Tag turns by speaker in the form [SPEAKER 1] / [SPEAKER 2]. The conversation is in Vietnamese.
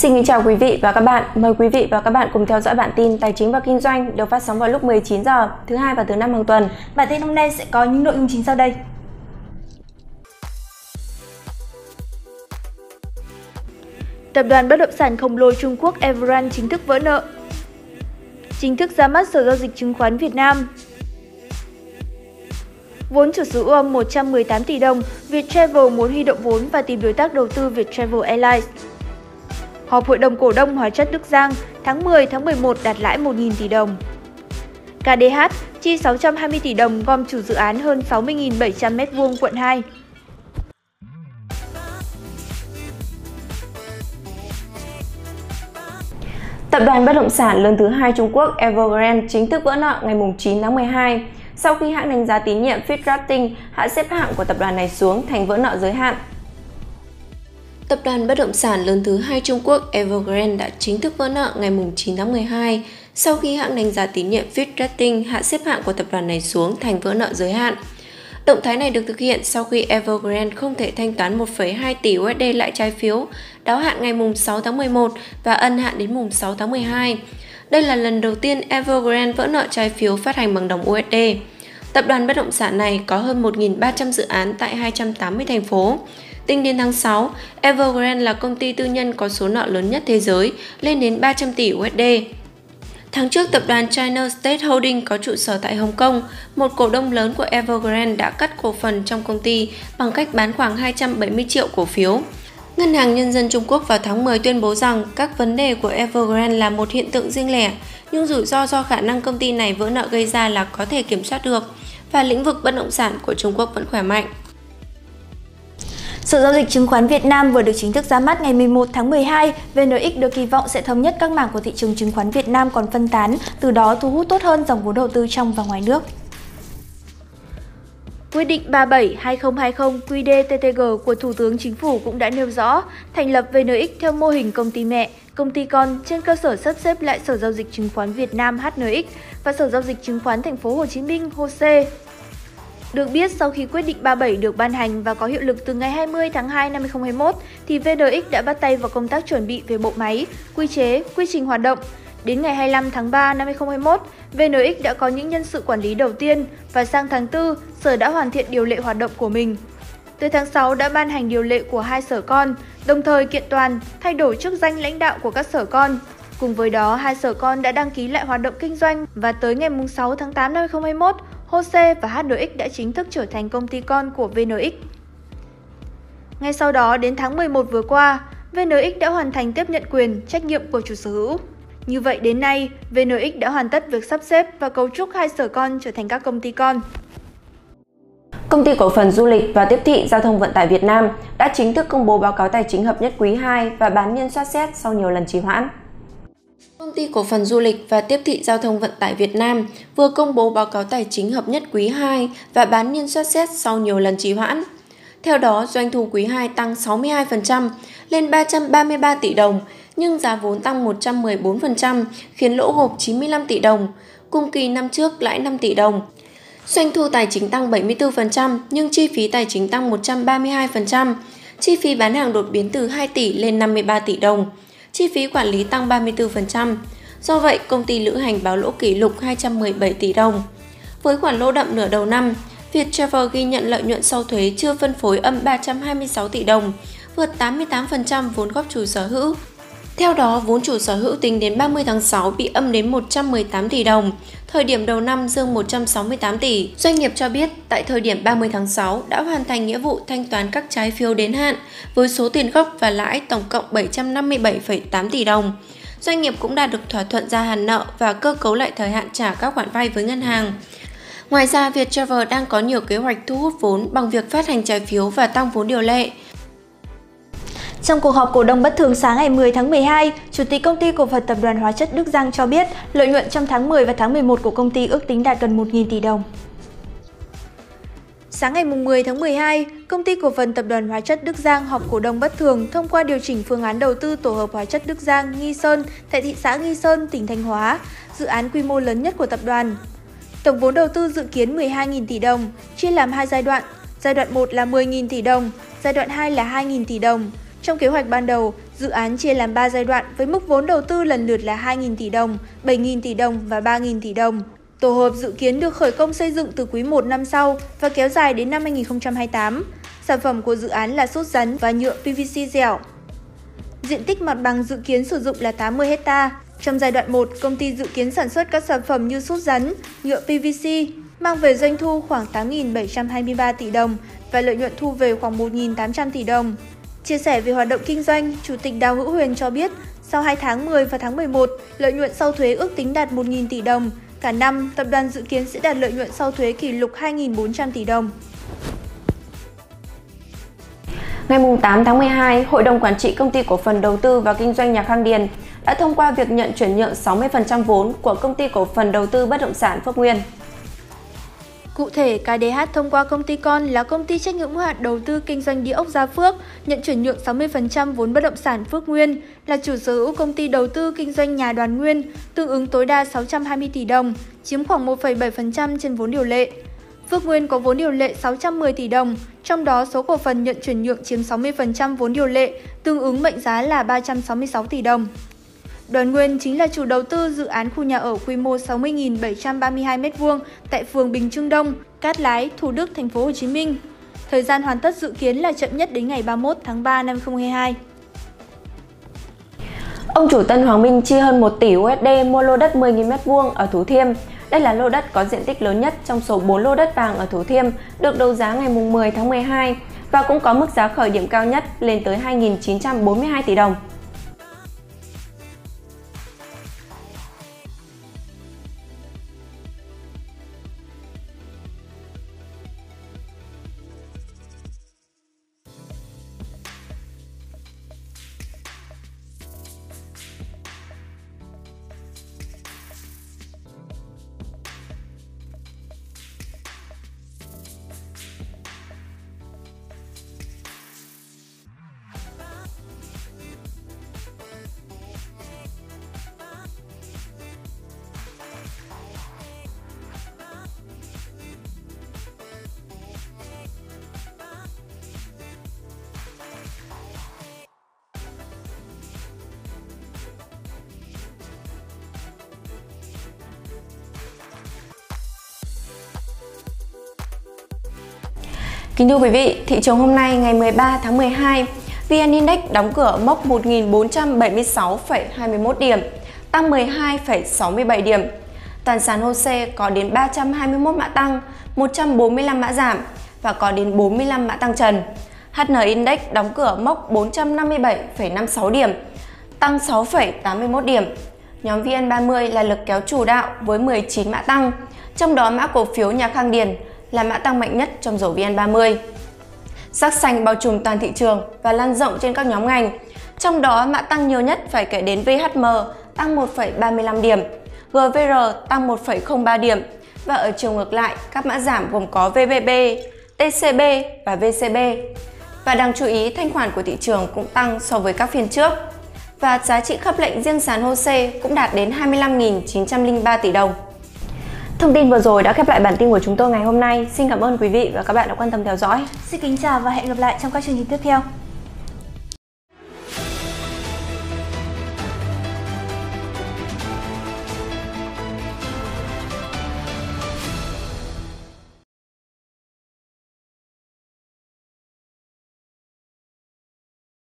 [SPEAKER 1] Xin kính chào quý vị và các bạn. Mời quý vị và các bạn cùng theo dõi bản tin Tài chính và Kinh doanh được phát sóng vào lúc 19 giờ thứ hai và thứ năm hàng tuần.
[SPEAKER 2] Bản tin hôm nay sẽ có những nội dung chính sau đây. Tập đoàn bất động sản khổng lồ Trung Quốc Evergrande chính thức vỡ nợ. Chính thức ra mắt Sở giao dịch chứng khoán Việt Nam. Vốn chủ sở hữu 118 tỷ đồng, Viettravel muốn huy động vốn và tìm đối tác đầu tư Viettravel Airlines. Họp Hội đồng Cổ đông Hóa chất Đức Giang tháng 10 tháng 11 đạt lãi 1.000 tỷ đồng. KDH chi 620 tỷ đồng gom chủ dự án hơn 60.700 m2 quận 2.
[SPEAKER 1] Tập đoàn bất động sản lớn thứ hai Trung Quốc, Evergrande, chính thức vỡ nợ ngày 9 tháng 12 sau khi hãng đánh giá tín nhiệm Fitch Ratings hạ xếp hạng của tập đoàn này xuống thành vỡ nợ giới hạn. Tập đoàn bất động sản lớn thứ hai Trung Quốc Evergrande đã chính thức vỡ nợ ngày 9 tháng 12 sau khi hãng đánh giá tín nhiệm Fitch Ratings hạ xếp hạng của tập đoàn này xuống thành vỡ nợ giới hạn. Động thái này được thực hiện sau khi Evergrande không thể thanh toán 1,2 tỷ USD lại trái phiếu, đáo hạn ngày 6 tháng 11 và ân hạn đến 6 tháng 12. Đây là lần đầu tiên Evergrande vỡ nợ trái phiếu phát hành bằng đồng USD. Tập đoàn bất động sản này có hơn 1.300 dự án tại 280 thành phố. Tính đến tháng 6, Evergrande là công ty tư nhân có số nợ lớn nhất thế giới, lên đến 300 tỷ USD. Tháng trước, tập đoàn China State Holding có trụ sở tại Hồng Kông, một cổ đông lớn của Evergrande đã cắt cổ phần trong công ty bằng cách bán khoảng 270 triệu cổ phiếu. Ngân hàng Nhân dân Trung Quốc vào tháng 10 tuyên bố rằng các vấn đề của Evergrande là một hiện tượng riêng lẻ, nhưng rủi ro do khả năng công ty này vỡ nợ gây ra là có thể kiểm soát được, và lĩnh vực bất động sản của Trung Quốc vẫn khỏe mạnh.
[SPEAKER 2] Sở giao dịch chứng khoán Việt Nam vừa được chính thức ra mắt ngày 11 tháng 12. VNX được kỳ vọng sẽ thống nhất các mảng của thị trường chứng khoán Việt Nam còn phân tán, từ đó thu hút tốt hơn dòng vốn đầu tư trong và ngoài nước. Quyết định 37-2020-QDTTG của Thủ tướng Chính phủ cũng đã nêu rõ thành lập VNX theo mô hình công ty mẹ, công ty con trên cơ sở sắp xếp lại Sở giao dịch chứng khoán Việt Nam HNX và Sở giao dịch chứng khoán Thành phố Hồ Chí Minh HOSE được biết, sau khi quyết định 37 được ban hành và có hiệu lực từ ngày 20 tháng 2 năm 2021, thì VNX đã bắt tay vào công tác chuẩn bị về bộ máy, quy chế, quy trình hoạt động. Đến ngày 25 tháng 3 năm 2021, VNX đã có những nhân sự quản lý đầu tiên và sang tháng 4, Sở đã hoàn thiện điều lệ hoạt động của mình. Từ tháng 6 đã ban hành điều lệ của hai sở con, đồng thời kiện toàn, thay đổi chức danh lãnh đạo của các sở con. Cùng với đó, hai sở con đã đăng ký lại hoạt động kinh doanh và tới ngày 6 tháng 8 năm 2021, HOSE và HNX đã chính thức trở thành công ty con của VNX. Ngay sau đó, đến tháng 11 vừa qua, VNX đã hoàn thành tiếp nhận quyền, trách nhiệm của chủ sở hữu. Như vậy đến nay, VNX đã hoàn tất việc sắp xếp và cấu trúc hai sở con trở thành các công ty con.
[SPEAKER 1] Công ty cổ phần du lịch và tiếp thị giao thông vận tải Việt Nam đã chính thức công bố báo cáo tài chính hợp nhất quý 2 và bán niên soát xét sau nhiều lần trì hoãn. Công ty cổ phần du lịch và tiếp thị giao thông vận tải Việt Nam vừa công bố báo cáo tài chính hợp nhất quý 2 và bán niên soát xét sau nhiều lần trì hoãn. Theo đó, doanh thu quý 2 tăng 62% lên 333 tỷ đồng, nhưng giá vốn tăng 114% khiến lỗ gộp 95 tỷ đồng, cùng kỳ năm trước lãi 5 tỷ đồng. Doanh thu tài chính tăng 74% nhưng chi phí tài chính tăng 132%, chi phí bán hàng đột biến từ 2 tỷ lên 53 tỷ đồng chi phí quản lý tăng 34%. Do vậy, công ty lữ hành báo lỗ kỷ lục 217 tỷ đồng. Với khoản lỗ đậm nửa đầu năm, Viettravel ghi nhận lợi nhuận sau thuế chưa phân phối âm 326 tỷ đồng, vượt 88% vốn góp chủ sở hữu. Theo đó, vốn chủ sở hữu tính đến 30 tháng 6 bị âm đến 118 tỷ đồng, thời điểm đầu năm dương 168 tỷ. Doanh nghiệp cho biết, tại thời điểm 30 tháng 6 đã hoàn thành nghĩa vụ thanh toán các trái phiếu đến hạn với số tiền gốc và lãi tổng cộng 757,8 tỷ đồng. Doanh nghiệp cũng đã được thỏa thuận gia hạn nợ và cơ cấu lại thời hạn trả các khoản vay với ngân hàng. Ngoài ra, Viettravel đang có nhiều kế hoạch thu hút vốn bằng việc phát hành trái phiếu và tăng vốn điều lệ.
[SPEAKER 2] Trong cuộc họp cổ đông bất thường sáng ngày 10 tháng 12, Chủ tịch công ty cổ phần tập đoàn hóa chất Đức Giang cho biết lợi nhuận trong tháng 10 và tháng 11 của công ty ước tính đạt gần 1.000 tỷ đồng. Sáng ngày 10 tháng 12, công ty cổ phần tập đoàn hóa chất Đức Giang họp cổ đông bất thường thông qua điều chỉnh phương án đầu tư tổ hợp hóa chất Đức Giang Nghi Sơn tại thị xã Nghi Sơn, tỉnh Thanh Hóa, dự án quy mô lớn nhất của tập đoàn. Tổng vốn đầu tư dự kiến 12.000 tỷ đồng, chia làm hai giai đoạn. Giai đoạn 1 là 10.000 tỷ đồng, giai đoạn 2 là 2.000 tỷ đồng. Trong kế hoạch ban đầu, dự án chia làm 3 giai đoạn với mức vốn đầu tư lần lượt là 2.000 tỷ đồng, 7.000 tỷ đồng và 3.000 tỷ đồng. Tổ hợp dự kiến được khởi công xây dựng từ quý 1 năm sau và kéo dài đến năm 2028. Sản phẩm của dự án là sốt rắn và nhựa PVC dẻo. Diện tích mặt bằng dự kiến sử dụng là 80 hecta. Trong giai đoạn 1, công ty dự kiến sản xuất các sản phẩm như sốt rắn, nhựa PVC, mang về doanh thu khoảng 8.723 tỷ đồng và lợi nhuận thu về khoảng 1.800 tỷ đồng. Chia sẻ về hoạt động kinh doanh, Chủ tịch Đào Hữu Huyền cho biết, sau 2 tháng 10 và tháng 11, lợi nhuận sau thuế ước tính đạt 1.000 tỷ đồng. Cả năm, tập đoàn dự kiến sẽ đạt lợi nhuận sau thuế kỷ lục 2.400 tỷ đồng.
[SPEAKER 1] Ngày 8 tháng 12, Hội đồng Quản trị Công ty Cổ phần Đầu tư và Kinh doanh Nhà Khang Điền đã thông qua việc nhận chuyển nhượng 60% vốn của Công ty Cổ phần Đầu tư Bất động sản Phước Nguyên.
[SPEAKER 2] Cụ thể, KDH thông qua công ty con là công ty trách nhiệm hữu hạn đầu tư kinh doanh địa ốc Gia Phước, nhận chuyển nhượng 60% vốn bất động sản Phước Nguyên, là chủ sở hữu công ty đầu tư kinh doanh nhà Đoàn Nguyên, tương ứng tối đa 620 tỷ đồng, chiếm khoảng 1,7% trên vốn điều lệ. Phước Nguyên có vốn điều lệ 610 tỷ đồng, trong đó số cổ phần nhận chuyển nhượng chiếm 60% vốn điều lệ, tương ứng mệnh giá là 366 tỷ đồng. Đoàn Nguyên chính là chủ đầu tư dự án khu nhà ở quy mô 60.732 m2 tại phường Bình Trưng Đông, Cát Lái, Thủ Đức, thành phố Hồ Chí Minh. Thời gian hoàn tất dự kiến là chậm nhất đến ngày 31 tháng 3 năm 2022.
[SPEAKER 1] Ông chủ Tân Hoàng Minh chi hơn 1 tỷ USD mua lô đất 10.000 m2 ở Thủ Thiêm. Đây là lô đất có diện tích lớn nhất trong số 4 lô đất vàng ở Thủ Thiêm, được đấu giá ngày 10 tháng 12 và cũng có mức giá khởi điểm cao nhất lên tới 2.942 tỷ đồng. Kính thưa quý vị, thị trường hôm nay ngày 13 tháng 12, VN Index đóng cửa mốc 1.476,21 điểm, tăng 12,67 điểm. Toàn sàn HOSE có đến 321 mã tăng, 145 mã giảm và có đến 45 mã tăng trần. HN Index đóng cửa mốc 457,56 điểm, tăng 6,81 điểm. Nhóm VN30 là lực kéo chủ đạo với 19 mã tăng, trong đó mã cổ phiếu nhà Khang Điền là mã tăng mạnh nhất trong rổ VN30. Sắc xanh bao trùm toàn thị trường và lan rộng trên các nhóm ngành. Trong đó mã tăng nhiều nhất phải kể đến VHM tăng 1,35 điểm, GVR tăng 1,03 điểm và ở chiều ngược lại các mã giảm gồm có VVB, TCB và VCB. Và đáng chú ý thanh khoản của thị trường cũng tăng so với các phiên trước. Và giá trị khớp lệnh riêng sàn HOSE cũng đạt đến 25.903 tỷ đồng. Thông tin vừa rồi đã khép lại bản tin của chúng tôi ngày hôm nay. Xin cảm ơn quý vị và các bạn đã quan tâm theo dõi.
[SPEAKER 2] Xin kính chào và hẹn gặp lại trong các chương trình tiếp theo.